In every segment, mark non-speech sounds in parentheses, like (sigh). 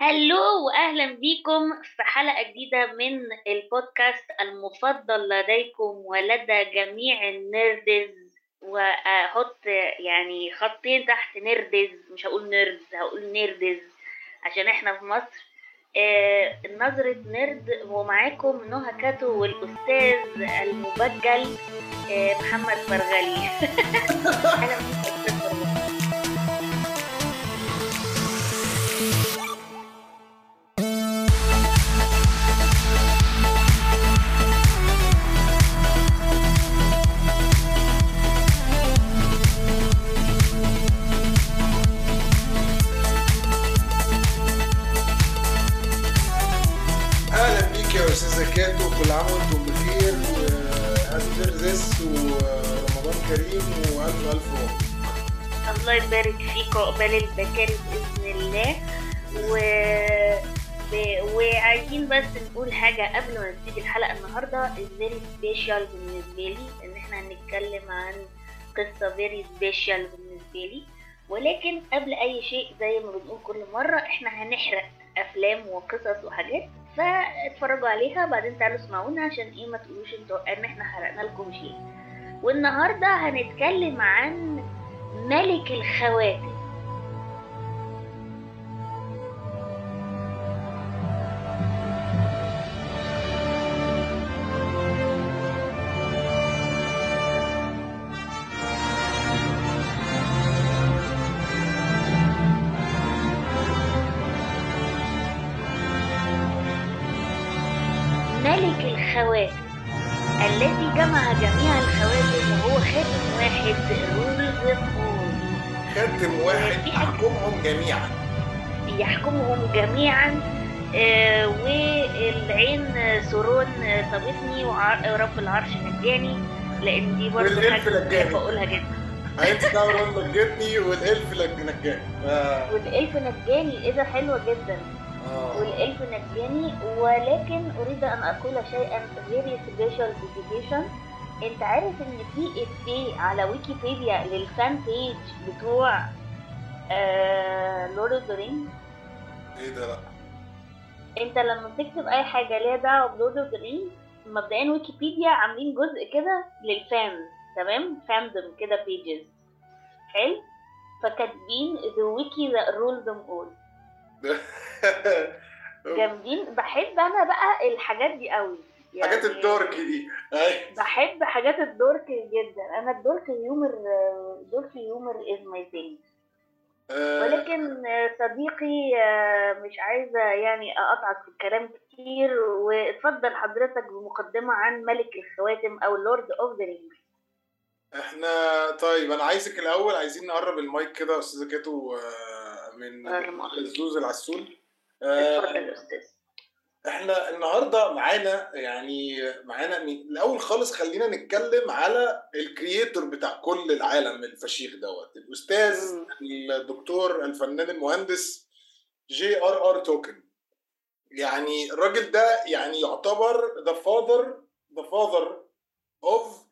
hello واهلا بيكم في حلقة جديدة من البودكاست المفضل لديكم ولدى جميع ال nerds. واحط يعني خطين تحت nerds مش هقول nerds هقول nerds عشان إحنا في مصر. آه نظرة nerd ومعاكم نهى كاتو والأستاذ المبجل آه محمد فرغلي. (laughs) فيك وعقبال البكاري بإذن الله. و... وعايزين بس نقول حاجة قبل ما نبتدي الحلقة النهاردة. very special بالنسبة لي إن إحنا هنتكلم عن قصة very special بالنسبة لي. ولكن قبل أي شيء زي ما بنقول كل مرة إحنا هنحرق أفلام وقصص وحاجات. فاتفرجوا عليها بعدين تعالوا اسمعونا عشان إيه ما تقولوش إنتوا إن إحنا حرقنا لكم شيء. والنهاردة هنتكلم عن ملك الخواتم. صابتني ورب العرش نجاني لأن دي برضه حاجة. بحب أقولها جدا. عين ستاور نجتني والإلف نجاني. آه. والإلف نجاني إيه ده؟ حلوة جدا. آه. والإلف نجاني ولكن أريد أن أقول شيئا very special dedication أنت عارف إن في افيه على ويكيبيديا لل fan page بتوع Lord of the Rings إيه ده لأ. أنت لما بتكتب أي حاجة ليها دعوة ب Lord of the Rings مبدئيا ويكيبيديا عاملين جزء كده لل fans تمام؟ fandom كده pages حلو؟ فكاتبين the wiki that ruled them all. (laughs) جامدين؟ بحب أنا بقى الحاجات دي قوي. يعني حاجات ال dark دي. أي. بحب حاجات ال dark جدا. أنا ال dark humor dark humor is my thing. ولكن صديقي آه، مش عايزة يعني أقطعك في الكلام كتير واتفضل حضرتك بمقدمة عن ملك الخواتم أو Lord of the Rings إحنا طيب أنا عايزك الأول عايزين نقرب المايك كده أستاذة كاتو آه، من. الزوز العسول. آه، اتفضل يا أستاذ. إحنا النهارده معانا يعني معانا مين؟ الأول خالص خلينا نتكلم على ال creator بتاع كل العالم الفشيخ دوت الأستاذ. الدكتور الفنان المهندس J.R.R. Tolkien يعني الراجل ده يعني يعتبر the father the father of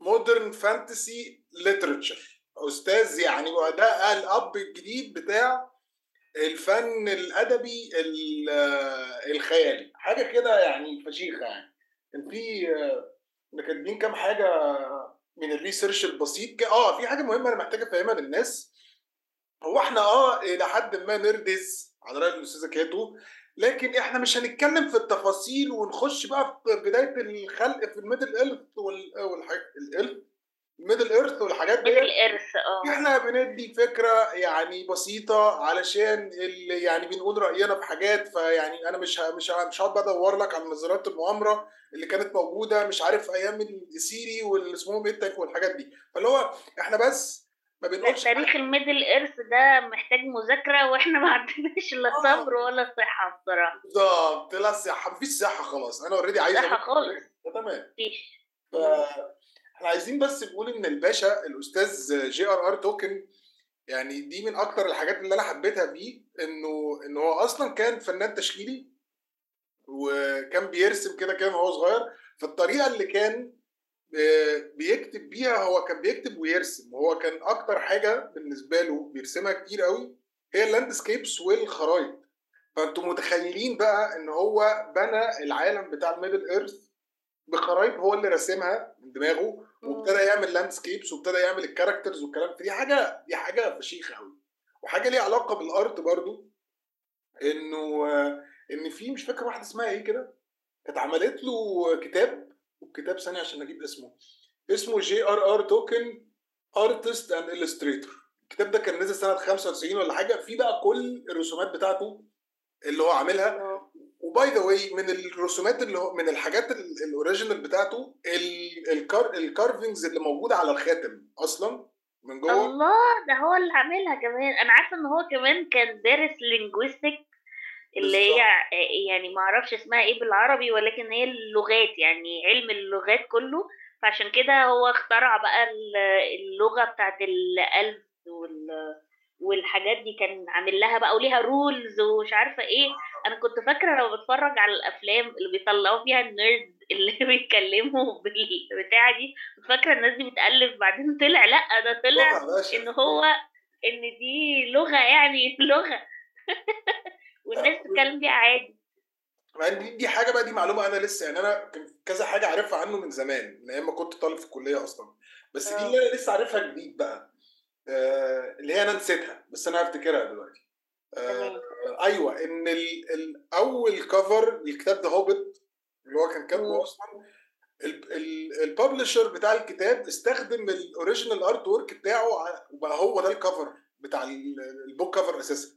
modern fantasy literature أستاذ يعني ده الأب الجديد بتاع الفن الأدبي ال- الخيالي. حاجة كده يعني فشيخة يعني. كان في آه، كاتبين كام حاجة من ال research البسيط آه في حاجة مهمة أنا محتاج أفهمها للناس هو إحنا آه إلى حد ما nerds على رأي الأستاذة كاتو لكن إحنا مش هنتكلم في التفاصيل ونخش بقى في بداية الخلق في ال Middle Earth والحاجات ال elf. ال Middle Earth والحاجات دي ال Earth آه. إحنا بندي فكرة يعني بسيطة علشان اللي يعني بنقول رأينا في حاجات فيعني أنا مش مش مش هقعد بقى أدور لك على نظريات المؤامرة اللي كانت موجودة مش عارف أيام السيري واللي اسمهم إيه والحاجات دي. فاللي هو إحنا بس ما بنقولش تاريخ ال Middle Earth ده محتاج مذاكرة (laughs) وإحنا ما عندناش لا آه. صبر ولا صحة بصراحة. بالظبط لا صحة مفيش صحة خلاص. أنا already عايز صحة أقول- خالص. تمام. مفيش. ف إحنا عايزين بس نقول إن الباشا الأستاذ J.R.R. Tolkien يعني دي من أكتر الحاجات اللي أنا حبيتها فيه إنه إن هو أصلا كان فنان تشكيلي وكان بيرسم كده كده وهو صغير فالطريقة اللي كان آه، بيكتب بيها هو كان بيكتب ويرسم وهو كان أكتر حاجة بالنسبة له بيرسمها كتير قوي هي ال landscapes والخرايط فأنتم متخيلين بقى إن هو بنى العالم بتاع ال Middle Earth بخرايط هو اللي راسمها من دماغه وابتدى يعمل landscapes وابتدى يعمل ال characters والكلام دي حاجة دي حاجة فشيخة قوي وحاجة ليها علاقة بال art برضو إنه إن في مش فاكر واحدة اسمها إيه كده كانت عملت له كتاب والكتاب ثانية عشان أجيب اسمه. اسمه J.R.R. Tolkien: Artist and Illustrator الكتاب ده كان نزل سنة 95 ولا حاجة. في بقى كل الرسومات بتاعته اللي هو عاملها. و by the way من الرسومات اللي هو من الحاجات ال original بتاعته ال car- ال carvings اللي موجودة على الخاتم أصلا من جوه. الله ده هو اللي عاملها كمان. أنا عارفة إن هو كمان كان دارس linguistic اللي هي يعني ما أعرفش اسمها إيه بالعربي ولكن هي اللغات يعني علم اللغات كله. فعشان كده هو اخترع بقى اللغة بتاعت ال elf وال والحاجات دي كان عامل لها بقى وليها rules ومش عارفة إيه. أنا كنت فاكرة لو بتفرج على الأفلام اللي بيطلعوا فيها ال nerd اللي (laughs) بيتكلموا بالبتاعة دي كنت فاكرة الناس دي بتألف بعدين طلع لأ ده طلع إن هو إن دي لغة يعني (laughs) لغة. والناس بتتكلم بيها عادي. دي دي حاجة بقى دي معلومة أنا لسه يعني أنا كذا حاجة عارفها عنه من زمان من أيام ما كنت طالب في الكلية أصلا. بس دي اللي أنا لسه عارفها جديد بقى آه اللي هي أنا نسيتها بس أنا هفتكرها دلوقتي. آه أيوه إن الأول كفر للكتاب ده هوبت اللي هو كان كاتبه أصلا ال publisher بتاع الكتاب استخدم ال original artwork بتاعه وبقى هو ده ال cover بتاع ال book cover أساسا.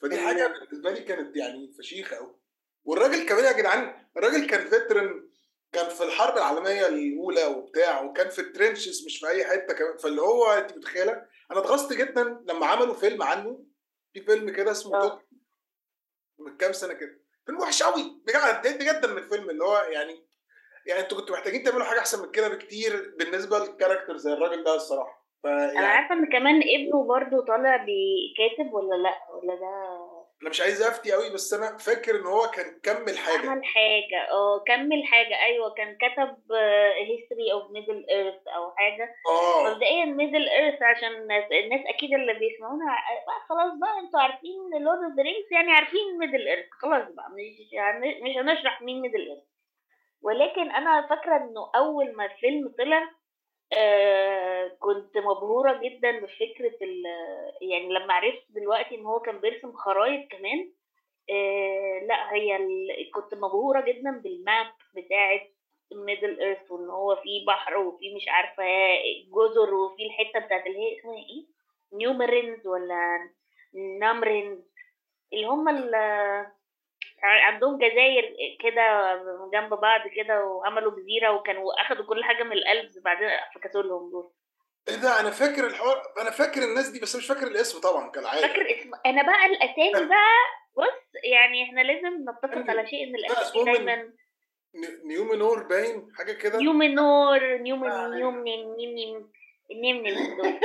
فدي حاجة بالنسبة لي كانت يعني فشيخة قوي والراجل كمان يا جدعان الراجل كان veteran كان في الحرب العالمية الأولى وبتاع وكان في ال trenches مش في أي حتة كمان. فاللي هو أنت متخيلة أنا اتغظت جدا لما عملوا فيلم عنه في فيلم كده اسمه دوك من كام سنة كده. فيلم وحش قوي بجد جدا من الفيلم اللي هو يعني يعني أنتوا كنتوا محتاجين تعملوا حاجة أحسن من كده بكتير بالنسبة لل character زي الراجل ده الصراحة. فيعني أنا عارفة إن كمان ابنه برضه طالع بكاتب ولا لأ؟ ولا ده أنا مش عايز أفتي قوي بس أنا فاكر إن هو كان كمل حاجة. عمل حاجة آه كمل حاجة أيوه كان كتب History of Middle Earth أو حاجة. آه. مبدئيا Middle Earth عشان الناس, الناس أكيد اللي بيسمعونا بقى خلاص بقى أنتوا عارفين Lord of the Rings يعني عارفين Middle Earth خلاص بقى مش مش هنشرح مين Middle Earth ولكن أنا فاكرة إنه أول ما الفيلم طلع آه كنت مبهورة جدا بفكرة يعني لما عرفت دلوقتي إن هو كان بيرسم خرايط كمان آه لا هي كنت مبهورة جدا بال map بتاعة Middle Earth وإن هو في بحر وفي مش عارفة جزر وفي الحتة بتاعت اللي هي اسمها إيه؟ نيومرينز ولا نامرينز اللي هم عندهم جزاير كده جنب بعض كده وعملوا جزيرة وكانوا أخدوا كل حاجة من الالبز بعدين فكسوا لهم دول. إيه ده؟ أنا فاكر الحوار أنا فاكر الناس دي بس مش فاكر الاسم طبعا كالعاده فاكر اسم أنا بقى الأسامي (laughs) بقى بص يعني إحنا لازم نتفق على شيء إن الأسامي دايما Númenor باين حاجة كده. Númenor Númen- Númen- Númen- Númen- دول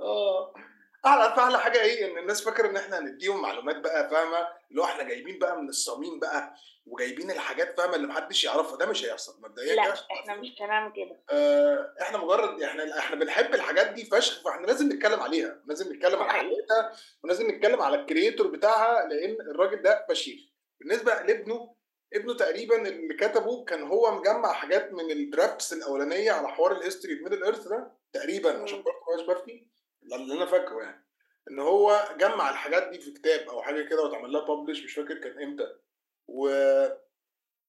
آه. (laughs) أعلى اعلى حاجة إيه؟ إن الناس فاكرة إن إحنا هنديهم معلومات بقى فاهمة؟ اللي هو إحنا جايبين بقى من الصميم بقى وجايبين الحاجات فاهمة؟ اللي محدش يعرفها. ده مش هيحصل مبدئيا لا إحنا مش هنعمل كده. آه إحنا مجرد إحنا إحنا بنحب الحاجات دي فشخ فإحنا لازم نتكلم عليها. لازم نتكلم على حقيقتها ولازم نتكلم على ال creator بتاعها لأن الراجل ده فشيخ بالنسبة لابنه ابنه تقريبا اللي كتبه كان هو مجمع حاجات من ال drafts الأولانية على حوار ال History of Middle Earth ده تقريبا عشان برضه مش بفتي اللي أنا فاكره يعني إن هو جمع الحاجات دي في كتاب أو حاجة كده واتعمل لها publish مش فاكر كان إمتى. و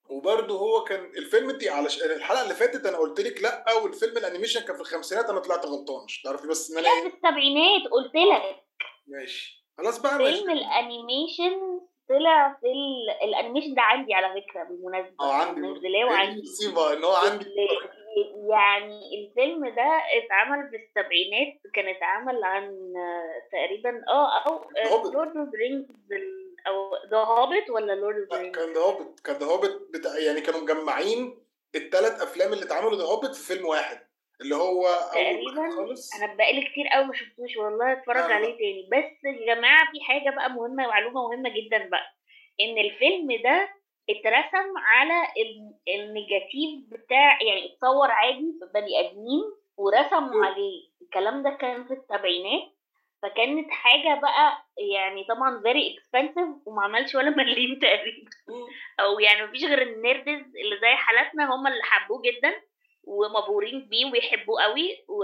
وبرده هو كان الفيلم دي على ش... الحلقة اللي فاتت أنا قلت لك لأ والفيلم ال animation كان في الخمسينات أنا طلعت غلطان مش تعرفي بس إن أنا لا في السبعينات قلت لك. ماشي. خلاص بقى فيلم ال animation طلع في ال... ال animation ده عندي على فكرة بالمناسبة آه عندي منزلاه وعندي مسيباه إن هو عندي. يعني الفيلم ده اتعمل في السبعينات كان اتعمل عن تقريبا آه أو Lord of Rings أو The Hobbit ولا Lord of Rings كان The Hobbit كان The Hobbit بتاع يعني كانوا مجمعين الثلاث أفلام اللي اتعملوا The Hobbit في فيلم واحد اللي هو تقريبا أنا بقالي كتير قوي ما شفتوش والله اتفرج. عليه تاني. بس يا جماعة في حاجة بقى مهمة معلومه مهمة جدا بقى إن الفيلم ده اترسم على ال negative بتاع يعني اتصور عادي في بني ادمين ورسموا عليه. الكلام ده كان في السبعينات فكانت حاجة بقى يعني طبعا very expensive وما عملش ولا مليم (laughs) تقريبا. أو يعني مفيش غير ال nerds اللي زي حالاتنا هم اللي حبوه جدا ومبهورين بيه ويحبوه قوي و...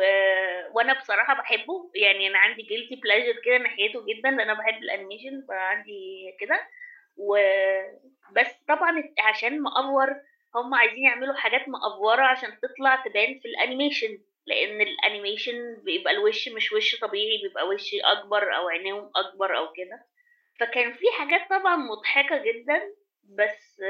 وأنا بصراحة بحبه. يعني أنا عندي guilty pleasure كده ناحيته جدا لأن أنا بحب ال animation فعندي كده. وبس طبعا عشان م over هم عايزين يعملوا حاجات م over ة عشان تطلع تبان في ال animation لأن ال animation بيبقى الوش مش وش طبيعي بيبقى وش أكبر أو عينيهم أكبر أو كده. فكان في حاجات طبعا مضحكة جدا بس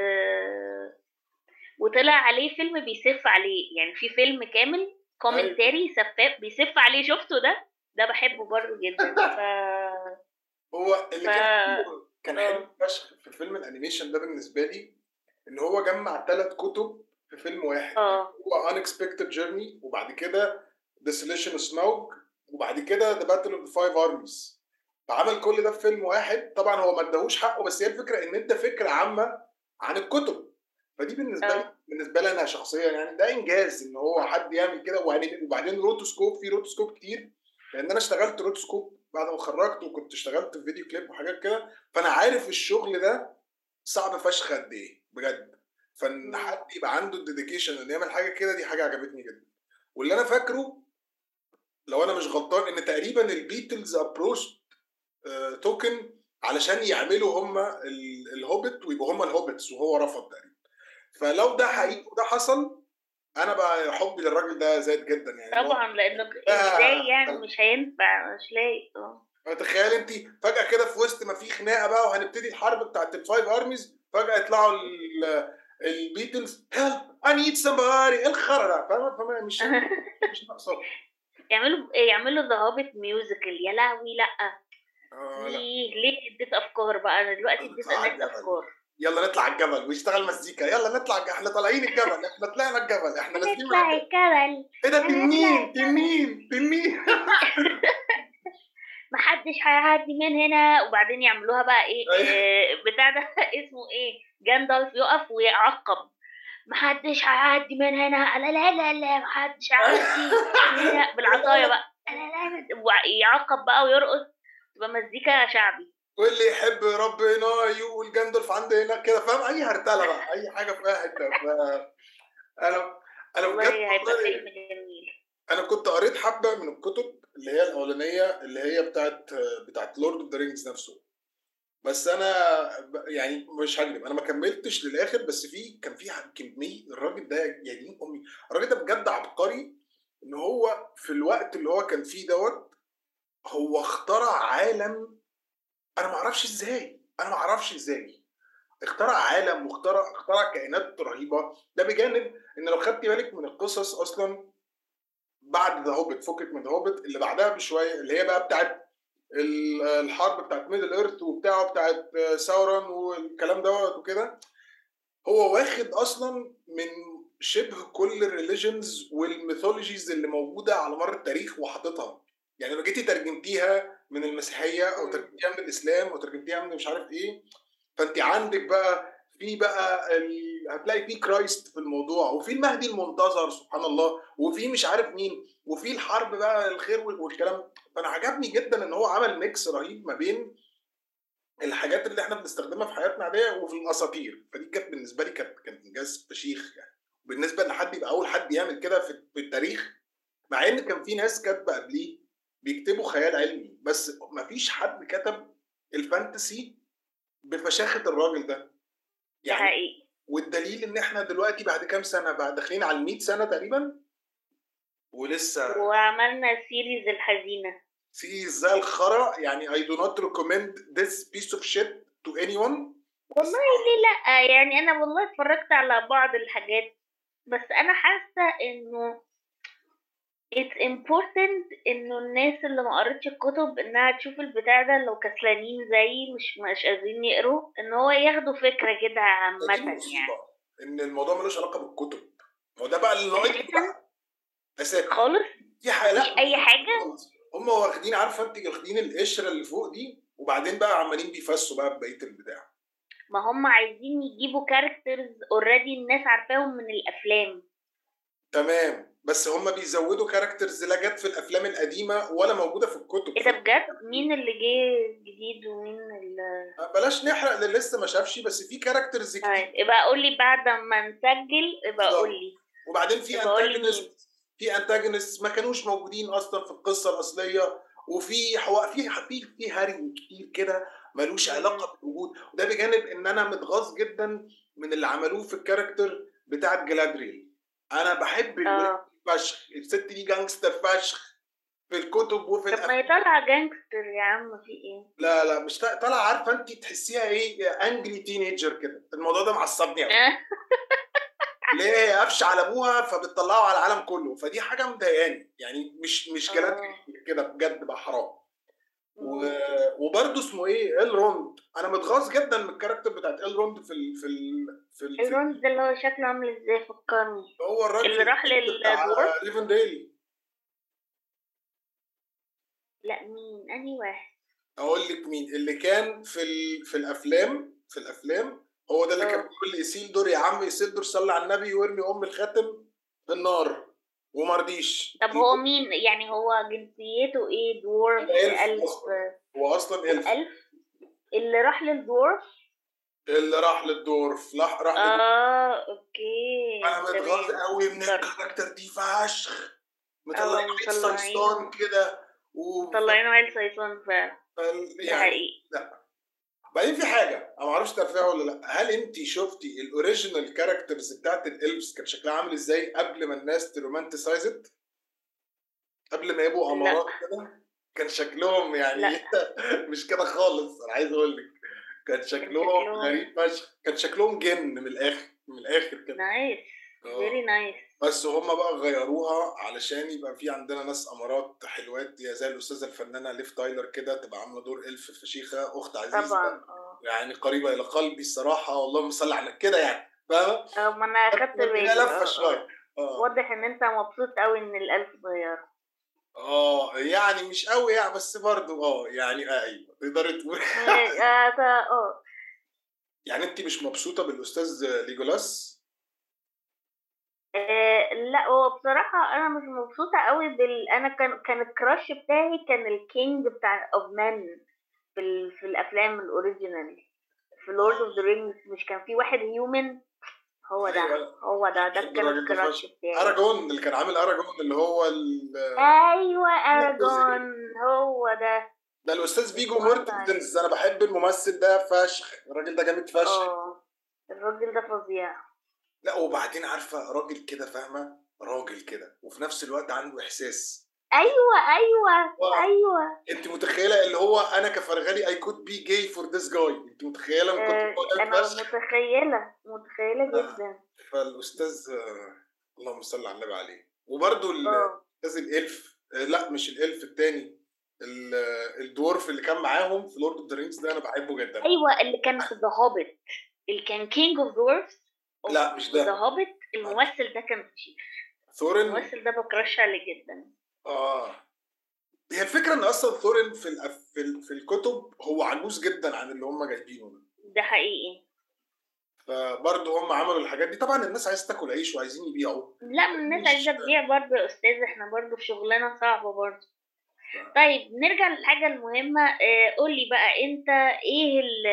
وطلع عليه فيلم بيسف عليه. يعني في فيلم كامل commentary سفاف بيسف عليه شفته ده؟ ده بحبه برضه جدا. (laughs) ف هو اللي ف... كان كان حلو آه. فشخ في فيلم ال animation ده بالنسبة لي إن هو جمع ثلاث كتب في فيلم واحد. آه. هو unexpected journey وبعد كده of Smoke وبعد كده Battle of the Five Armies. فعمل كل ده في فيلم واحد. طبعا هو ما اداهوش حقه بس هي الفكرة إن أنت فكرة عامة عن الكتب. فدي بالنسبة لي آه. بالنسبة لي أنا شخصيا يعني ده إنجاز إن هو حد يعمل كده. وبعدين وبعدين rotoscope في rotoscope كتير. لأن أنا اشتغلت rotoscope بعد ما اتخرجت وكنت اشتغلت في video clip وحاجات كده فأنا عارف الشغل ده صعب فشخ قد إيه بجد. فإن حد يبقى عنده ال dedication إنه يعمل حاجة كده دي حاجة عجبتني جدا. واللي أنا فاكره لو أنا مش غلطان إن تقريبا ال Beatles approached Tolkien علشان يعملوا هم الهوبت ويبقوا هم ال Hobbits وهو رفض تقريبا. فلو ده حقيقي وده حصل أنا بقى حبي للراجل ده زاد جدا يعني. طبعا لأنه إزاي يعني؟ مش هينفع مش لاقي آه. تخيل انت فجأة كده في وسط ما في خناقة بقى وهنبتدي الحرب بتاعت ال five armies فجأة يطلعوا ال Beatles help I need somebody إيه الخرا ده؟ فاهم مش (laughs) مش ناقصة. يعملوا يعملوا The Hobbit musical يا لهوي لأ. آه ليه؟ ليه؟ اديت أفكار بقى. أنا دلوقتي اديت الناس أفكار. يلا نطلع الجبل ويشتغل مزيكا. يلا نطلع إحنا طالعين الجبل إحنا طلعنا الجبل إحنا نازلين نطلع الجبل. إيه ده تنين تنين تنين. (laughs) محدش هيعدي من هنا وبعدين يعملوها بقى إيه, إيه بتاع ده (laughs) اسمه إيه جاندالف يقف ويعقب محدش هيعدي من هنا. لا لا لا لا محدش هيعدي (laughs) بالعصاية بقى. لا لا يعقب بقى ويرقص. تبقى مزيكا شعبي. واللي يحب ربنا يقول جندلف عندي هنا كده فاهم؟ أي هرتلة بقى أي حاجة في أي حتة. أنا أنا بجد أنا كنت قريت حبة من الكتب اللي هي الأولانية اللي هي بتاعت بتاعت Lord of the Rings نفسه. بس أنا يعني مش هكذب أنا ما كملتش للآخر بس في كان في كمية الراجل ده دين أمي الراجل ده بجد عبقري إن هو في الوقت اللي هو كان فيه دوت هو اخترع عالم أنا ما أعرفش إزاي. أنا ما أعرفش إزاي. اخترع عالم واخترع اخترع كائنات رهيبة. ده بجانب إن لو خدتي بالك من القصص أصلا بعد The Hobbit فكك من The Hobbit اللي بعدها بشوية اللي هي بقى بتاعت الحرب بتاعت Middle Earth وبتاعه بتاعت ساورون والكلام دوت وكده. هو واخد أصلا من شبه كل ال religions وال mythologies اللي موجودة على مر التاريخ وحاططها. يعني لو جيتي ترجمتيها من المسيحية أو ترجمتيها من الإسلام أو ترجمتيها من مش عارف إيه فانت عندك بقى في بقى ال... هتلاقي في Christ في الموضوع وفي المهدي المنتظر سبحان الله وفي مش عارف مين وفي الحرب بقى الخير والكلام. فأنا عجبني جدا إن هو عمل mix رهيب ما بين الحاجات اللي إحنا بنستخدمها في حياتنا عاديه وفي الأساطير. فدي كانت بالنسبة لي كانت كانت إنجاز فشيخ يعني. بالنسبة ان حد يبقى أول حد يعمل كده في التاريخ مع إن كان في ناس كاتبة قبليه بيكتبوا خيال علمي بس مفيش حد كتب ال fantasy بفشاخة الراجل ده. يعني حقيقي. والدليل إن إحنا دلوقتي بعد كام سنة؟ بعد داخلين على ال 100 سنة تقريبا؟ ولسه وعملنا series الحزينة. series زي الخرا. يعني I do not recommend this piece of shit to anyone. والله ليه لأ؟ يعني أنا والله اتفرجت على بعض الحاجات بس أنا حاسة إنه it's important إنه الناس اللي ما قرتش الكتب إنها تشوف البتاع ده لو كسلانين زيي مش مش قادرين يقروا إن هو ياخدوا فكرة كده عامه يعني. إن الموضوع ملوش علاقة بالكتب. هو ده بقى اللي أساسا خالص. في حاجة لأ. أي حاجة؟ هم واخدين عارفة أنت واخدين القشرة اللي فوق دي وبعدين بقى عمالين بيفسوا بقى بقيه البتاع. ما هم عايزين يجيبوا characters already الناس عارفاهم من الأفلام. تمام. بس هم بيزودوا characters لا جت في الأفلام القديمة ولا موجودة في الكتب. إيه ده بجد؟ مين اللي جه جديد ومين اللي بلاش نحرق اللي لسه ما شافش بس في characters كتير. طيب يبقى قول لي بعد ما نسجل يبقى. قول لي وبعدين في antagonist في antagonist ما كانوش موجودين أصلا في القصة الأصلية وفي حوا... في في في هري كتير كده ملوش. علاقة بالوجود. وده بجانب إن أنا متغاظ جدا من اللي عملوه في ال character بتاعت جلادريل. أنا بحب آه. فشخ الست دي gangster فشخ. في الكتب وفي طب ما. هي طالعة gangster يا عم في إيه؟ لا لا مش طا- طالعة عارفة انت تحسيها إيه؟ angry teenager كده. الموضوع ده معصبني قوي آه. (laughs) ليه؟ هي قفش على أبوها فبتطلعه على العالم كله. فدي حاجة مضايقاني. يعني مش مش آه. كده بجد بقى حرام. و... وبرده اسمه إيه؟ إلروند. أنا متغاظ جدا من ال character بتاعت إلروند في ال... في ال... في, ال... في ال Rings ده اللي هو شكله عامل إزاي؟ فكرني. هو الراجل اللي راح لل dwarf؟ ليفينديل. لا مين؟ أنهي واحد؟ أقول لك مين. اللي كان في ال... في الأفلام في الأفلام هو ده اللي كان آه. بيقول ايسيلدور يا عم ايسيلدور صلي على النبي وارمي أم الخاتم في النار وما رضيش طب هو مين؟ يعني هو جنسيته إيه؟ dwarf أصلاً. هو أصلا ألف. ألف؟ اللي راح للدورف اللي راح لل dwarf راح راح لل dwarf. آه okay. أنا متغاظ. قوي من افتكرت. ال character دي فشخ. مطلعين مطلعين. صيصان كده و طلعينه عيل صيصان فعلا. يعني حقيقي. بعدين في حاجة أنا ما أعرفش تعرفيها ولا لأ. هل أنت شفتي ال original characters بتاعت ال elves كان شكلها عامل إزاي قبل ما الناس to romanticize it قبل ما يبقوا. أمامير كده؟ كان شكلهم يعني (laughs) مش كده خالص. أنا عايز أقول لك كان شكلهم غريب فشخ. كان شكلهم جن من الآخر من الآخر كده. nice. very nice بس هم بقى غيروها علشان يبقى في عندنا ناس أمامير حلوات يا زي الأستاذة الفنانة ليف تايلر كده تبقى عاملة دور elf فشيخه أخت عزيزة. طبعا آه. يعني قريبة إلى قلبي الصراحة والله صل على كده يعني فاهمة؟ آه، ما أنا أخدت بالي. لفة آه، شوية واضح إن أنت مبسوط قوي إن ال elf صغيره آه يعني مش قوي يعني بس برضه آه يعني آه أيوه تقدري تقول. آه، آه. يعني أنت مش مبسوطة بالأستاذ ليجولاس؟ آه، لا هو بصراحة أنا مش مبسوطة قوي بال أنا كان كان ال crush بتاعي كان ال king بتاع of men في ال... في الأفلام ال original في Lord of the Rings مش كان في واحد human هو ده أيوة. هو ده ده بحب كان ال crush. بتاعي. اراجون اللي كان عامل اراجون اللي هو ال- أيوة أراجون هو ده. ده الأستاذ فيجو مورتنز أنا بحب الممثل ده فشخ. الراجل ده جامد فشخ. آه الراجل ده فظيع. لا وبعدين عارفة راجل كده فاهمة؟ راجل كده وفي نفس الوقت عنده إحساس. أيوة wow. أيوة. انت متخيلة اللي هو أنا كفرغلي I could be gay for this guy انت متخيلة؟ من آه، كنت بقول أنا فشخ متخيلة متخيلة آه. جدا. فالأستاذ آه، اللهم صل على النبي عليه. وبرده الاستاذ ال elf آه، لا مش ال elf التاني. ال- آه، ال dwarf اللي كان معاهم في Lord of the Rings ده أنا بحبه جدا. أيوه اللي كان في هوبيت اللي كان king of dwarves لا، مش ده. the الممثل ده كان فشيخ Thorin؟ الممثل ده ب crush عليه جدا. آه. هي الفكرة إن أصلا ثورن في في, في الكتب هو عجوز جدا عن اللي هم جايبينه ده. ده حقيقي. فبرضه هم عملوا الحاجات دي. طبعا الناس عايزة تاكل عيش وعايزين يبيعوا. لا الناس عايزة تبيع برضه يا أستاذ. إحنا برضه في شغلانه صعبه برضه طيب نرجع للحاجة المهمة. آه قولي بقى أنت إيه ال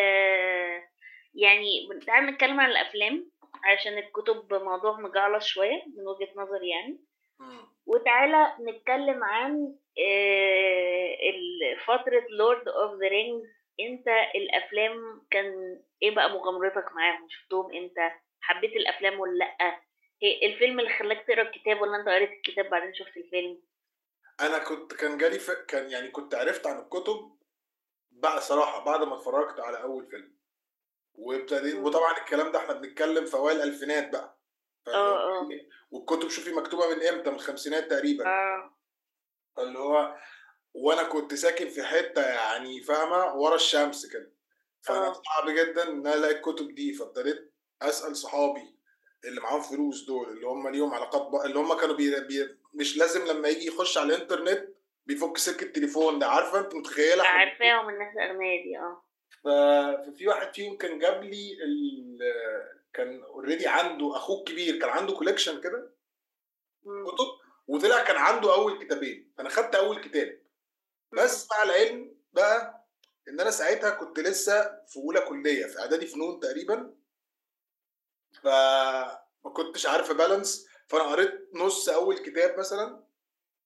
يعني تعال نتكلم عن الأفلام. عشان الكتب موضوع مجعلص شوية من وجهة نظري يعني. وتعالى نتكلم عن آه، فترة Lord of the Rings انت الأفلام كان إيه بقى مغامرتك معاهم؟ شفتهم إمتى؟ حبيت الأفلام ولا لأ؟ هي- الفيلم اللي خلاك تقرأ الكتاب ولا أنت قريت الكتاب بعدين شفت الفيلم؟ أنا كنت كان جالي ف... كان يعني كنت عرفت عن الكتب بقى صراحة بعد ما اتفرجت على أول فيلم. وابتديت. وطبعا الكلام ده إحنا بنتكلم في أوائل الألفينات بقى. آه آه. والكتب شوفي مكتوبة من إمتى؟ من الخمسينات تقريبا. آه. اللي هو وأنا كنت ساكن في حتة يعني فاهمة؟ ورا الشمس كده. فأنا آه. صعب جدا إن أنا ألاقي الكتب دي. فابتديت أسأل صحابي اللي معاهم فلوس دول اللي هم ليهم علاقات بقى اللي هم كانوا بي... بي... مش لازم لما يجي يخش على الإنترنت بيفك سلك التليفون ده. عارفة أنت متخيلة؟ عارفاهم الناس الاغنياء دي آه. ففي واحد فيهم كان جاب لي. كان already عنده أخوه الكبير كان عنده collection كده. كتب وطلع كان عنده أول كتابين. فانا خدت أول كتاب. بس مع العلم بقى إن أنا ساعتها كنت لسه في أولى كلية في إعدادي فنون تقريبا. فما كنتش عارف ا balance فأنا قريت نص أول كتاب مثلا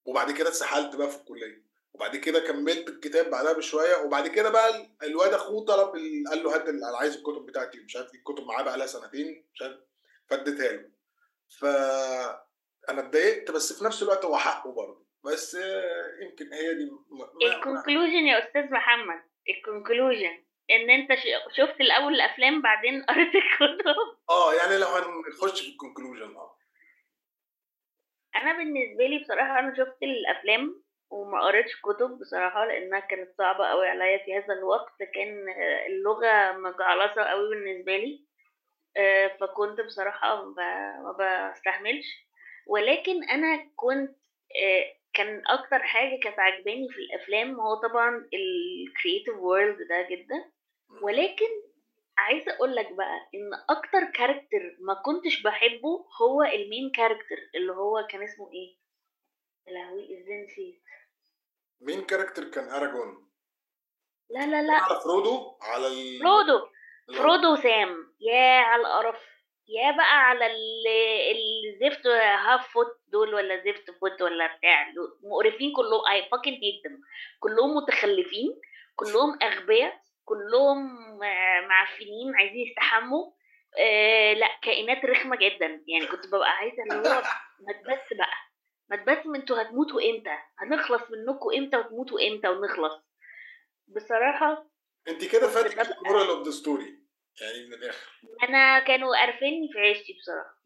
وبعد كده اتسحلت بقى في الكلية. وبعد كده كملت الكتاب بعدها بشوية وبعد كده بقى الواد أخوه طلب ال- قال له هات أنا عايز الكتب بتاعتي مش عارف الكتب معاه بقى لها سنتين مش عارف فاديتها له. ف أنا اتضايقت بس في نفس الوقت هو حقه برضه. بس يمكن هي دي ال conclusion يا أستاذ محمد ال conclusion إن أنت شفت الأول الأفلام بعدين (laughs) قريت الكتب. آه يعني لو هنخش في ال conclusion آه. أنا بالنسبة لي بصراحة أنا شفت الأفلام وما قريتش كتب بصراحة لأنها كانت صعبة قوي عليا في هذا الوقت كان اللغة مجعلصة قوي بالنسبة لي. آه، فكنت بصراحة ما بستحملش. ولكن أنا كنت آه، كان أكتر حاجة كانت عجباني في الأفلام هو طبعا ال creative world ده جدا. ولكن عايزة أقول لك بقى إن أكتر character ما كنتش بحبه هو ال main character اللي هو كان اسمه يا لهوي إزاي نسيت main character كان اراجون لا لا لا. على فرودو على ال... فرودو فرودو وسام يا على القرف. يا بقى على ال- الزفت half foot دول ولا زفت foot ولا بتاع دول. مقرفين كلهم. I fucking hate كلهم متخلفين. كلهم أغبياء. كلهم آه، معفنين. عايزين يستحموا. آه لا كائنات رخمة جدا. يعني كنت ببقى عايزة اللي هو (laughs) ما تبس بقى. ما تبس من أنتوا هتموتوا إمتى؟ هنخلص منكم إمتى وتموتوا إمتى ونخلص؟ بصراحة انت كده فاتك ال moral of the story يعني من الآخر. أنا كانوا قرفني في عيشتي بصراحة.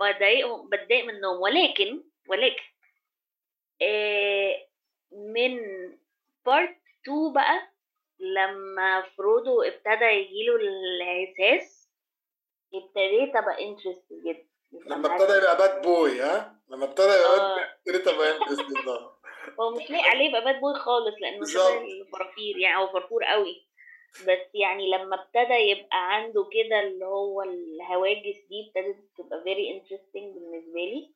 بضايقهم بتضايق منهم. ولكن ولكن آه من part 2 بقى لما فرودو ابتدى يجيله الإحساس ابتديت أبقى interested جدا. لما ابتدى يبقى bad boy ها؟ لما ابتدى يبقى ابتديت أبقى interested هو مش لايق عليه يبقى bad boy خالص لأنه. شبه الفرافير يعني هو فرفور قوي. بس يعني لما ابتدى يبقى عنده كده اللي هو الهواجس دي ابتدت تبقى very interesting بالنسبة لي.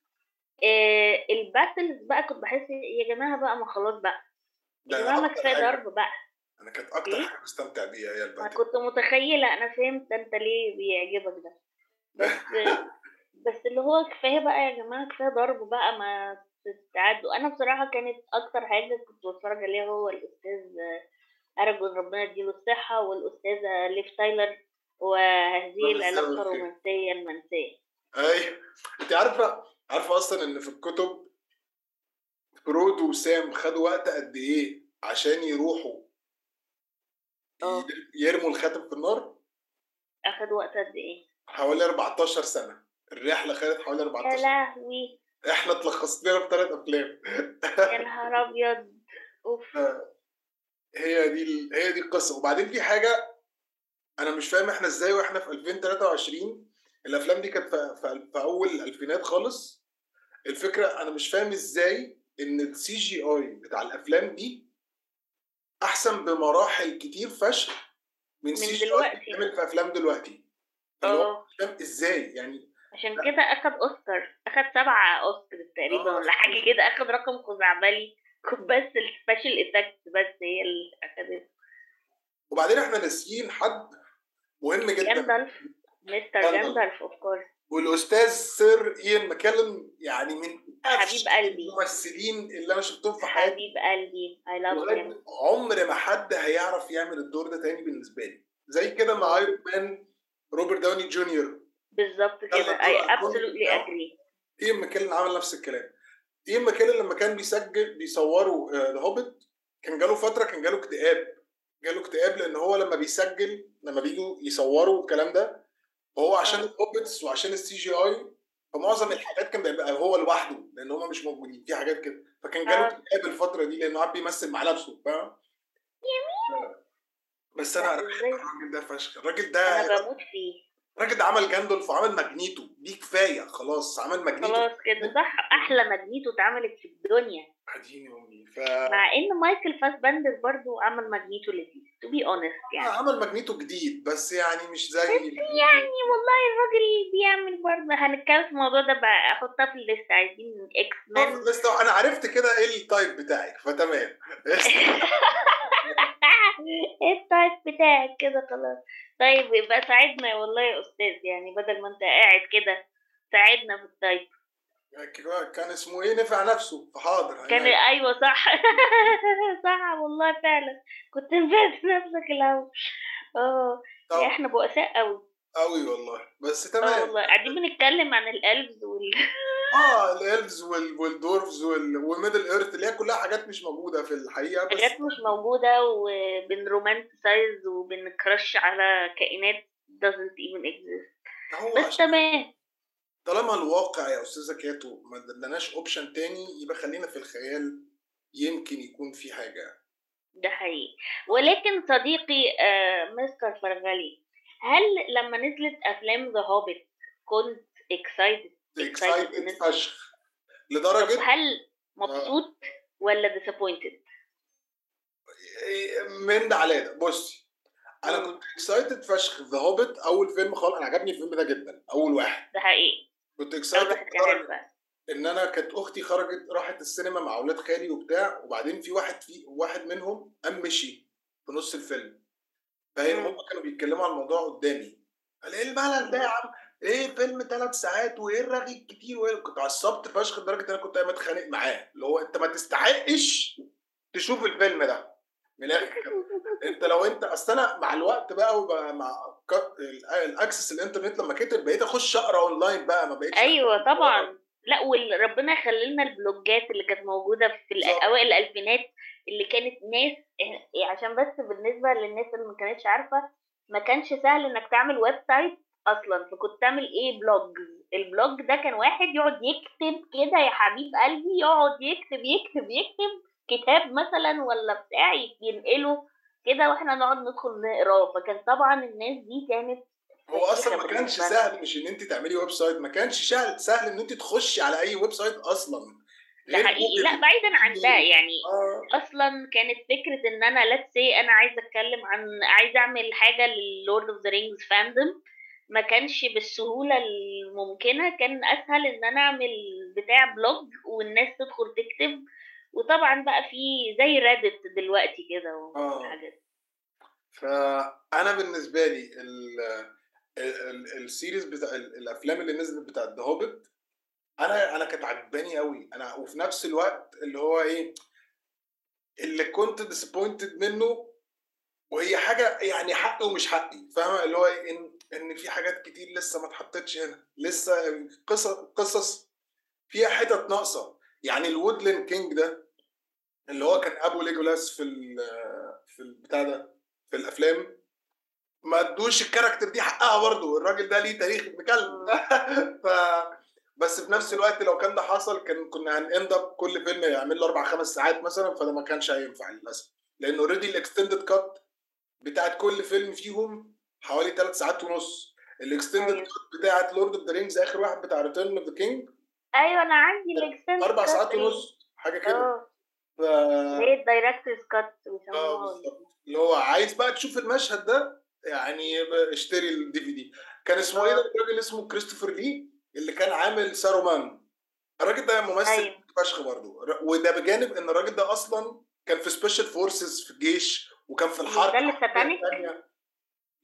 آه ال battles بقى كنت بحس يا جماعة بقى ما خلاص بقى. يا جماعة ما كفاية. ضرب بقى. أنا كانت أكتر إيه؟ حاجة مستمتع بيها هي أنا الباتل كنت متخيلة أنا فهمت أنت ليه بيعجبك ده. بس (laughs) بس اللي هو كفاية بقى يا جماعة كفاية ضرب بقى ما تتعدوا أنا بصراحة كانت أكتر حاجة كنت بتفرج عليها هو الأستاذ اراجون ربنا يديله الصحة والأستاذة ليف تايلر وهذه يسلمك. الرومانسية المنسية. أيوه. أنت عارفة عارفة أصلا إن في الكتب فرودو وسام خدوا وقت قد إيه عشان يروحوا. ي- يرموا الخاتم في النار؟ اخد وقت قد إيه؟ حوالي 14 سنة. الرحلة خدت حوالي يا 14 لهوي. إحنا اتلخصت لنا في ثلاث أفلام. يا نهار أبيض. أوف. (laughs) هي دي ال... هي دي القصة. وبعدين في حاجة أنا مش فاهم إحنا إزاي وإحنا في 2023 الأفلام دي كانت في, في, في أول الالفينات خالص. الفكرة أنا مش فاهم إزاي إن ال CGI بتاع الأفلام دي أحسن بمراحل كتير فشخ من CGI في أفلام دلوقتي. آه. إزاي. يعني عشان كده أخد أوسكار. أخد سبعة أوسكار تقريبا آه. ولا حاجة كده. أخد رقم خزعبلي بس ال special effects بس هي اللي اخدت وبعدين إحنا ناسيين حد مهم جدا. جاندالف مستر. جاندالف. of course والأستاذ Sir إيان ماكيلن يعني من حبيب قلبي. الممثلين اللي أنا شفتهم في حياتي. حبيب قلبي. I love عمر ما حد هيعرف يعمل الدور ده تاني بالنسبة لي. زي كده مع ايرون مان روبرت داوني جونيور بالظبط كده. I absolutely. اجري ايان ماكيلن عمل نفس الكلام. ايان ماكيلن لما كان بيسجل بيصوروا ذا هوبيت كان جاله فترة كان جاله اكتئاب. جاله اكتئاب لأن هو لما بيسجل لما بيجوا يصوروا الكلام ده هو عشان آه. الهوبيتس وعشان ال CGI فمعظم الحاجات كان بيبقى هو لوحده لأن هم مش موجودين. في حاجات كده. فكان جاله آه. اكتئاب الفترة دي لأنه قاعد بيمثل مع نفسه فاهم؟ بس أنا؟ الراجل ده فشخ. الراجل ده أنا بموت فيه. الراجل عمل جاندالف وعمل ماجنيتو دي كفاية خلاص عمل ماجنيتو. خلاص كده صح أحلى ماجنيتو اتعملت في الدنيا. اديني أمي. ف مع إن مايكل فاسبندر برضو عمل ماجنيتو لذيذ to be honest يعني. عمل ماجنيتو جديد بس يعني مش زي يعني والله الراجل بيعمل برضه هنتكلم في الموضوع ده بقى أحطها في ال list عايزين إكس مان لسه أنا عرفت كده إيه ال type بتاعك فتمام. (laughs) إيه ال type بتاعك كده خلاص. طيب يبقى ساعدنا والله يا أستاذ يعني بدل ما أنت قاعد كده ساعدنا في ال type كان اسمه إيه؟ نفع نفسه فحاضر كان أيوه صح. (laughs) صح والله فعلا. كنت نفعت نفسك الأول. آه إحنا بؤساء قوي قوي والله. بس آه تمام. والله. قاعدين بنتكلم عن ال elves وال (laughs) آه ال elves وال... وال dwarves وال... وال Middle Earth اللي هي كلها حاجات مش موجودة في الحقيقة بس حاجات مش موجودة وبن romanticize وبن crush على كائنات doesn't even exist. بس تمام. طالما الواقع يا أستاذة كاتو ما ادلناش option تاني يبقى خلينا في الخيال يمكن يكون في حاجة. ده حقيقي. ولكن صديقي آه مستر فرغلي هل لما نزلت أفلام ذا هوبيت كنت excited excited فشخ. لدرجة هل مبسوط ولا disappointed من ده على ده. بصي أنا. كنت excited فشخ ذا هوبيت أول فيلم خالص أنا عجبني الفيلم ده جدا أول واحد. ده حقيقي. كنت excited إن أنا كانت أختي خرجت راحت السينما مع أولاد خالي وبتاع وبعدين في واحد في واحد منهم قام مشي في نص الفيلم. فهي. هم كانوا بيتكلموا عن الموضوع قدامي. قال إيه الملل ده يا عم؟ إيه فيلم ثلاث ساعات وإيه الرغي الكتير وإيه؟ كنت عصبت فشخ لدرجة إن أنا كنت قايم أتخانق معاه. اللي هو أنت ما تستحقش تشوف الفيلم ده. من الآخر (laughs) أنت لو أنت أصل أنا مع الوقت بقى وبقى مع ك- ال- ال access الإنترنت لما كتر بقيت أخش أقرأ اونلاين بقى ما بقتش أيوه طبعا. لا وربنا يخلي لنا ال blog ات اللي كانت موجودة في. أوائل الألفينات اللي كانت ناس إيه، عشان بس بالنسبة للناس اللي ما كانتش عارفة ما كانش سهل إنك تعمل website أصلا. فكنت تعمل إيه؟ blog ال blog ده كان واحد يقعد يكتب كده يا حبيب قلبي يقعد يكتب يكتب يكتب كتاب مثلا ولا بتاع ينقله كده وإحنا نقعد ندخل نقراه فكان طبعا الناس دي كانت هو أصلا ما كانش. سهل مش إن أنت تعملي website ما كانش سهل سهل إن أنت تخشي على أي website أصلا. ده حقيقي. لا بعيدا عن ده. يعني آه. أصلا كانت فكرة إن أنا let's say أنا عايزة أتكلم عن عايزة أعمل حاجة للورد اوف ذا رينجز fandom ما كانش بالسهولة الممكنة. كان أسهل إن أنا أعمل بتاع blog والناس تدخل تكتب وطبعا بقى في زي ريدت دلوقتي كده آه. وحاجات فأنا بالنسبة لي ال ال- ال- ال series بتاع ال- الأفلام اللي نزلت بتاعت ذا هوبيت أنا أنا كانت عجباني قوي أنا وفي نفس الوقت اللي هو إيه اللي كنت disappointed منه وهي حاجة يعني حقي ومش حقي فاهمة اللي هو؟ إن إن في حاجات كتير لسه ما اتحطتش هنا لسه قصص قصص فيها حتت ناقصة يعني ال Woodland King ده اللي هو كان ابو ليجولاس في ال في البتاع ده في الأفلام ما ادوش ال character دي حقها برضه الراجل ده ليه تاريخ ابن كلب. (laughs) ف بس في نفس الوقت لو كان ده حصل كان كنا هن end up كل فيلم يعمل له أربع خمس ساعات مثلا فده ما كانش هينفع للأسف. لأن already ال extended cut بتاعت كل فيلم فيهم حوالي ثلاث ساعات ونص. ال extended أيوة. cut بتاعت Lord of the Rings آخر واحد بتاع Return of the King أيوه أنا عندي ال extended أربع ساعات ونص حاجة كده. آه. ف... زي ال director's cut آه بيسموها بالظبط. اللي هو عايز بقى تشوف المشهد ده يعني اشتري ال DVD كان اسمه إيه ده؟ الراجل اسمه كريستوفر لي اللي كان عامل سارومان الراجل ده ممثل أيوة. فشخ برضه. وده بجانب إن الراجل ده أصلا كان في special forces في الجيش وكان في الحرب. ده اللي satanic؟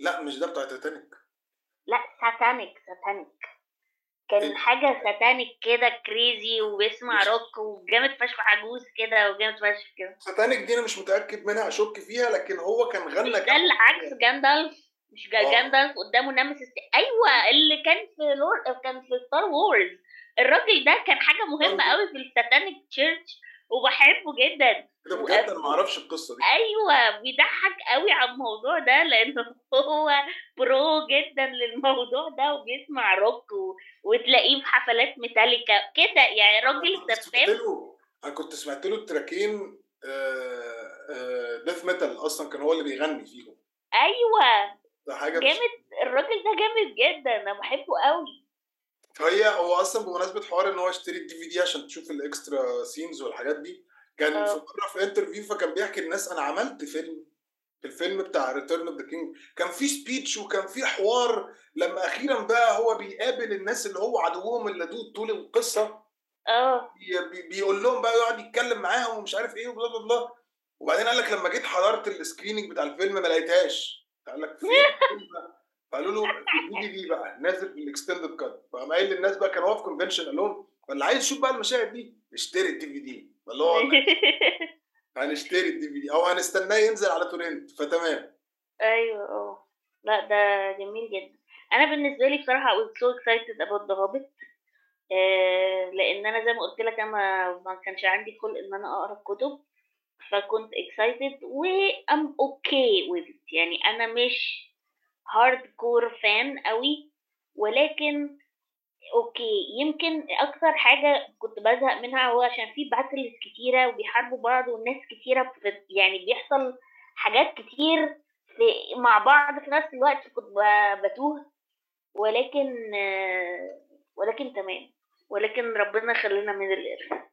لا مش ده بتاع تيتانيك لا ساتانيك ساتانيك إيه؟ كان حاجة ساتانيك كده كريزي وبيسمع روك وجامد فشخ عجوز كده وجامد فشخ كده. تيتانيك دي أنا مش متأكد منها أشك فيها لكن هو كان غنى ده كام اللي عكس جاندالف. مش آه. جاندالف قدامه نامسيس أيوه اللي كان في لور كان في ستار وورز الراجل ده كان حاجة مهمة. قوي في الساتانيك تشيرش وبحبه جدا. ده بجد أنا ما أعرفش القصة دي. أيوه بيضحك قوي على الموضوع ده لأنه هو pro جدا للموضوع ده وبيسمع روك و... وتلاقيه في حفلات ميتاليكا كده. يعني راجل سفاح. أنا كنت سمعت له ال track ين death metal أصلا كان هو اللي بيغني فيهم. أيوه. ده حاجة جامد الراجل ده جامد جدا أنا بحبه قوي. فهي هو أصلا بمناسبة حوار إن هو اشتري ال DVD عشان تشوف ال extra scenes والحاجات دي كان آه. في مرة في interview فكان بيحكي للناس أنا عملت فيلم في الفيلم بتاع Return of the King كان في speech وكان في حوار لما أخيرا بقى هو بيقابل الناس اللي هو عدوهم اللدود طول القصة آه بي- بي- بيقول لهم بقى يقعد يتكلم معاهم ومش عارف إيه و blah blah blah وبعدين قال لك لما جيت حضرت ال screening بتاع الفيلم ما لقيتهاش قال لك فين؟ (laughs) فقالوا له في ال DVD بقى نازل في ال extended cut فقام قايل للناس بقى كان هو في convention قال لهم فاللي عايز يشوف بقى المشاهد دي اشتري ال DVD فاللي هو (laughs) هنشتري ال DVD أو هنستناه ينزل على torrent فتمام. أيوه آه لا ده جميل جدا. أنا بالنسبة لي بصراحة I was so excited about the Hobbit. آه لأن أنا زي ما قلت لك أنا ما كانش عندي خلق إن أنا أقرأ الكتب فكنت excited و I'm okay with it. يعني أنا مش hardcore fan قوي ولكن okay يمكن أكتر حاجة كنت بزهق منها هو عشان في battles كتيرة وبيحاربوا بعض والناس كتيرة يعني بيحصل حاجات كتير في مع بعض في نفس الوقت كنت بتوه ولكن ولكن تمام ولكن ربنا خلينا من القرف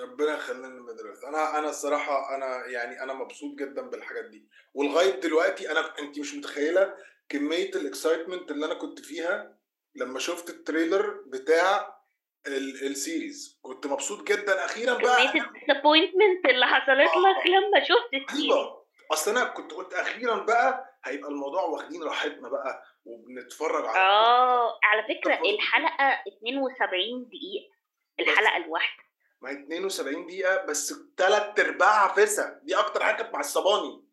ربنا يخلينا من المدرسة أنا أنا الصراحة أنا يعني أنا مبسوط جدا بالحاجات دي. ولغايه دلوقتي أنا انت مش متخيلة كمية ال excitement اللي أنا كنت فيها لما شفت ال trailer بتاع ال- series. كنت مبسوط جدا. أخيرا بقى كمية ال disappointment اللي حصلت لك لما شفت ال series. رهيبه أصل أنا كنت قلت أخيرا بقى هيبقى الموضوع واخدين راحتنا بقى وبنتفرج على آه على فكرة تفاصيل. الحلقة 72 دقيقة. الحلقة الواحدة. ما هي 72 دقيقة بس ثلاث أرباعها فسا دي أكتر حاجة كانت هو لهوي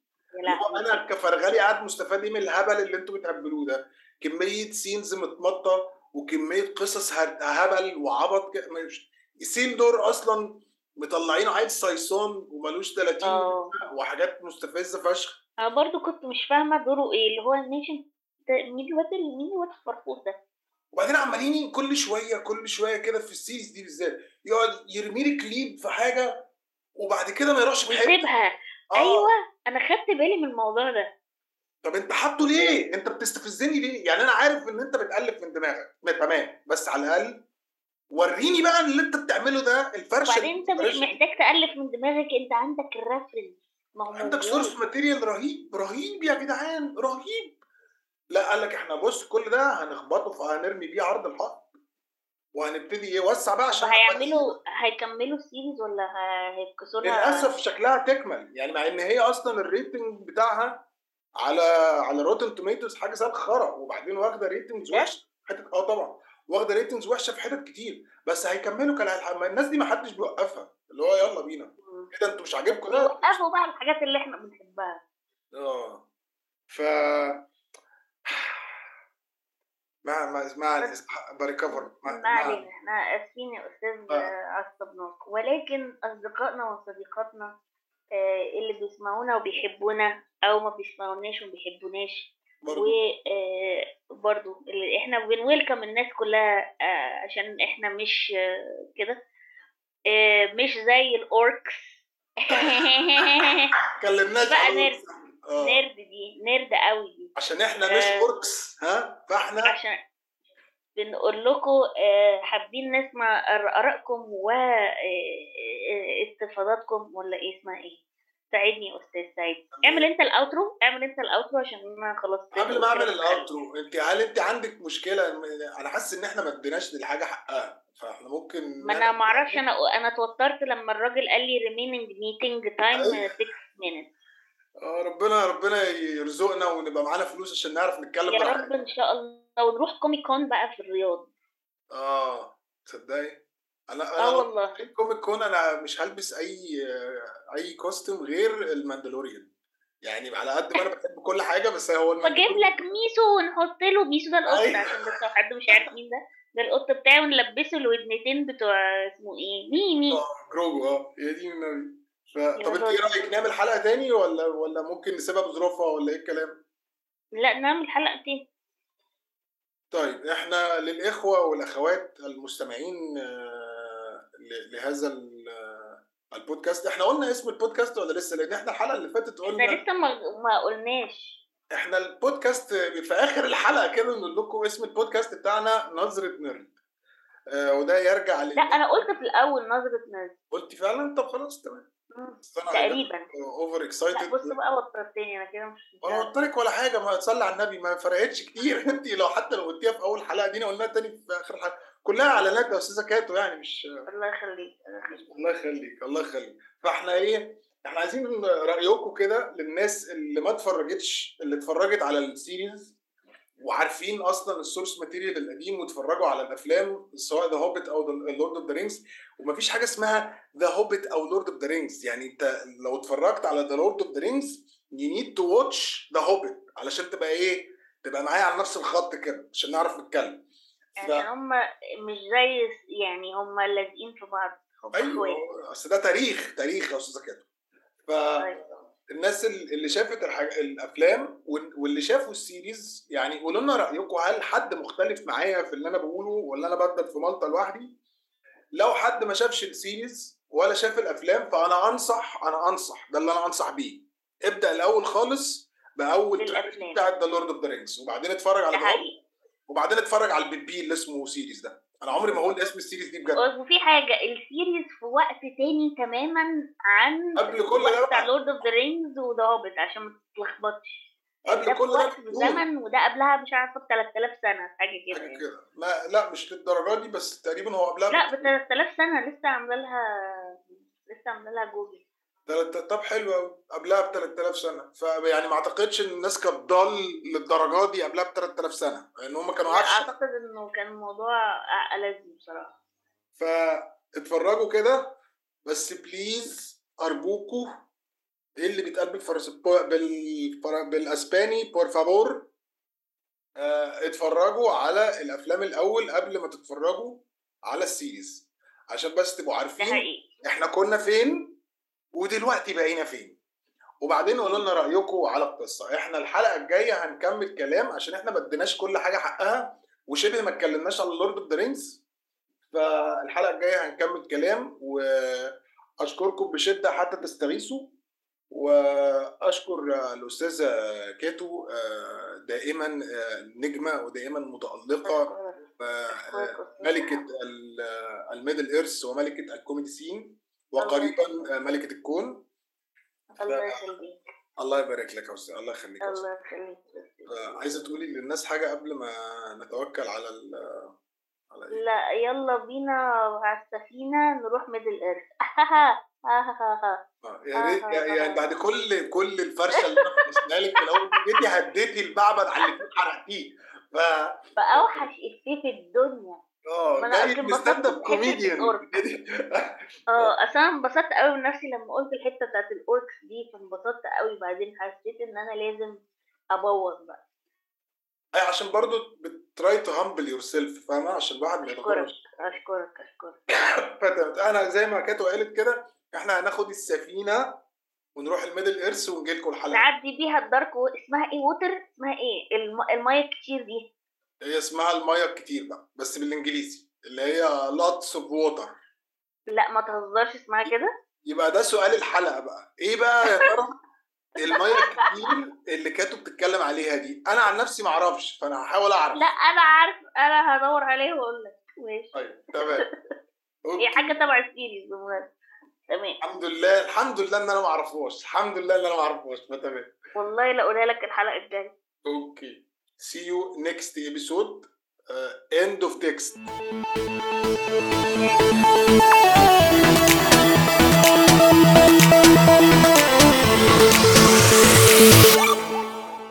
أنا كفرغلي قاعد مستفاد إيه من الهبل اللي أنتوا بتهبلوه ده؟ كمية scenes متمطه وكمية قصص هبل وعبط ك- مش سيلدور أصلا مطلعينه عيل صيصان ومالوش 30 آه. وحاجات مستفزة فشخ. أنا برضو كنت مش فاهمة دوره إيه اللي هو النيشن مين الواد مين الواد الفرفوش ده؟ وبعدين عمالين كل شوية كل شوية كده في السيريز دي بالذات يقعد يرمي لي كليب في حاجة وبعد كده ما يروحش في حتة ويسيبها آه. أيوه أنا خدت بالي من الموضوع ده طب أنت حاطه ليه؟ أنت بتستفزني ليه؟ يعني أنا عارف إن أنت بتالف من دماغك ما تمام بس على الأقل وريني بقى اللي أنت بتعمله ده الفرشة وبعدين أنت مش محتاج تألف من دماغك أنت عندك ال reference عندك. source material رهيب رهيب يا جدعان رهيب لا قال لك إحنا بص كل ده هنخبطه فهنرمي بيه عرض الحق وهنبتدي إيه؟ وسع بقى عشان هيعملوا هيكملوا ال series ولا هيفكسوا للأسف شكلها تكمل. يعني مع إن هي أصلا ال rating بتاعها على على Rotten Tomatoes حاجة الخرا وبعدين واخدة ratings ده؟ وحشة. حتة آه طبعا. واخدة ratings وحشة في حتت كتير. بس هيكملوا ما الناس دي ما حدش بيوقفها. اللي هو يلا بينا. مم. كده أنتوا مش عاجبكم ده؟ وقفوا بقى الحاجات اللي إحنا بنحبها. آه. ف مع مع مع break ف. ما علينا إحنا آسفين يا أستاذ آه. آه، عصبناك ولكن أصدقائنا وصديقاتنا آه، اللي بيسمعونا وبيحبونا أو ما بيسمعوناش وما بيحبوناش وبرضو اللي إحنا بنويلكم الناس كلها آه، عشان إحنا مش آه، كده آه، مش زي ال orcs (laughs) كلمناش بقى. آه. nerd دي nerd قوي دي. عشان إحنا مش آه. orcs ها؟ فاحنا عشان بنقول لكم حابين نسمع آر- آرائكم واستفاضاتكم ولا إيه؟ اسمها إيه؟ ساعدني يا أستاذ سعيد. اعمل أنت ال outro اعمل أنت ال outro عشان أنا خلاص قبل ما أعمل ال outro أنت هل أنت عندك مشكلة؟ أنا حاسس إن إحنا ما اديناش للحاجة حقها فإحنا ممكن ما أنا ما أعرفش أنا أنا اتوترت لما الراجل قال لي meeting time أيوة. 6 minutes. آه ربنا ربنا يرزقنا ونبقى معانا فلوس عشان نعرف نتكلم يا رب إن شاء الله. ونروح Comic Con بقى في الرياض. آه تصدقي؟ أنا آه أنا والله. في Comic Con أنا مش هلبس أي أي costume غير ال Mandalorian. يعني على قد ما أنا بحب كل حاجة بس هو (laughs) فجيب ال Mandalorian. لك ميسو ونحط له ميسو ده القط أيوة. عشان بس لو حد مش عارف مين ده. ده القط بتاعه ونلبسه الودنتين بتوع اسمه إيه؟ ميمي آه، جروجو. آه يا دين النبي. طب انت إيه. رأيك نعمل حلقة تاني ولا ولا ممكن نسيبها بظروفها ولا إيه الكلام؟ لا نعمل حلقتين طيب إحنا للإخوة والأخوات المستمعين آه، لهذا آه، البودكاست. إحنا قلنا اسم البودكاست ولا لسه؟ لأن إحنا الحلقة اللي فاتت إحنا قلنا لسه ما, قلناش. إحنا البودكاست في آخر الحلقة كده نقول لكم اسم البودكاست بتاعنا نظرة nerd. آه وده يرجع لا أنا قلت في الأول نظرة nerd. قلت فعلا؟ طب خلاص تمام. تقريبا. over excited بص بقى وترتني أنا كده مش أنا قلت ولا حاجة ما تصلي على النبي ما فرقتش كتير. (laughs) انت لو حتى لو قلتيها في أول حلقة دي قلناها تاني في آخر حلقة. كلها اعلانات يا أستاذة كاتو يعني مش الله يخليك. الله يخليك الله يخليك. فإحنا إيه إحنا عايزين رأيكم كده للناس اللي ما اتفرجتش اللي اتفرجت على ال series. وعارفين أصلا ال source material القديم واتفرجوا على الأفلام سواء The Hobbit أو Lord of the Rings ومفيش حاجة اسمها The Hobbit أو Lord of the Rings يعني أنت لو اتفرجت على The Lord of the Rings you need to watch The Hobbit علشان تبقى إيه؟ تبقى معايا على نفس الخط كده عشان نعرف نتكلم. ف... هم مش زي يعني هم لازقين في بعض أيوه أصل ده تاريخ تاريخ يا أستاذة كاتو ف الناس اللي شافت الأفلام واللي شافوا ال series يعني قولوا لنا رأيكم هل حد مختلف معايا في اللي أنا بقوله ولا أنا بأدن في مالطا لوحدي؟ لو حد ما شافش ال series ولا شاف الأفلام فأنا أنصح أنا أنصح ده اللي أنا أنصح بيه. ابدأ الأول خالص بأول track بتاع The Lord of the Rings وبعدين اتفرج على وبعدين اتفرج على ال baby اللي اسمه series ده. أنا عمري ما أقول اسم ال series دي بجد. وفي حاجة ال series في وقت تاني تماما عن قبل كل ده بتاع Lord of the Rings و The Hobbit عشان ما تتلخبطش. قبل كل ده زمن وده قبلها مش عارفة ب 3000 سنة حاجة كده حاجة كده. ما لا مش للدرجة دي بس تقريبا هو قبلها لا ب 3000 سنة لسه عاملة لها لسه عاملة لها جوجل طب حلو قوي قبلها ب 3000 سنة. فيعني ما أعتقدش إن الناس كانت ضال للدرجة دي قبلها ب 3000 سنة. لأن هم كانوا عارفين أعتقد إنه كان الموضوع ألذ بصراحة. فاتفرجوا كده. بس please أرجوكوا إيه اللي بيتقال بالفرس بال... بالأسباني؟ por favor آه اتفرجوا على الأفلام الأول قبل ما تتفرجوا على ال series عشان بس تبقوا عارفين إحنا كنا فين؟ ودلوقتي بقينا فين؟ وبعدين قولوا لنا رأيكم على القصة. إحنا الحلقة الجاية هنكمل كلام عشان إحنا ما اديناش كل حاجة حقها وشبه ما اتكلمناش على Lord of the Rings فالحلقة الجاية هنكمل كلام وأشكركم بشدة حتى تستغيثوا. وأشكر الأستاذة كاتو دائما نجمة ودائما متألقة ملكة ال Middle Earth وملكة ال comedy scene. وقريبا ملكة الكون. الله يخليك. الله يبارك لك يا أستاذ الله يخليك الله يخليك. عايزة تقولي للناس حاجة قبل ما نتوكل على ال على إيه؟ لا يلا بينا على السفينه نروح Middle Earth يا ريت يعني بعد (laughs) كل كل الفرشة اللي أنا فرشتها لك في الأول جيتي هديتي المعبد على اللي حرقتيه. ف فاوحش إفيه في الدنيا. آه جاي stand up comedian آه اصل أنا انبسطت قوي من نفسي لما قلت الحتة بتاعت ال orcs دي فانبسطت قوي بعدين حسيت إن أنا لازم أبوظ بقى. أي عشان برضو ب try to humble yourself فاهمة؟ عشان الواحد ما أشكرك أشكرك أشكرك. (laughs) أنا زي ما كاتو قالت كده إحنا هناخد السفينة ونروح ال Middle Earth ونجي لكم الحلقة. نعدي بيها ال dark و... اسمها إيه؟ water اسمها إيه؟ الم... المية الكتير دي. هي اسمها المية الكتير بقى بس بالإنجليزي اللي هي lots of water. لا ما تهزرش اسمها كده. يبقى ده سؤال الحلقة بقى. إيه بقى يا ترى المية الكتير اللي كاتو بتتكلم عليها دي؟ أنا عن نفسي ما أعرفش فأنا هحاول أعرف. لا أنا عارف أنا هدور عليه وأقول لك. ماشي. طيب تمام. (laughs) هي حاجة تبع ال series تمام. الحمد لله الحمد لله إن أنا ما أعرفهاش. الحمد لله إن أنا ما أعرفهاش فتمام. والله لا أقولها لك الحلقة الجاية. okay. See you next episode. Uh, end of text.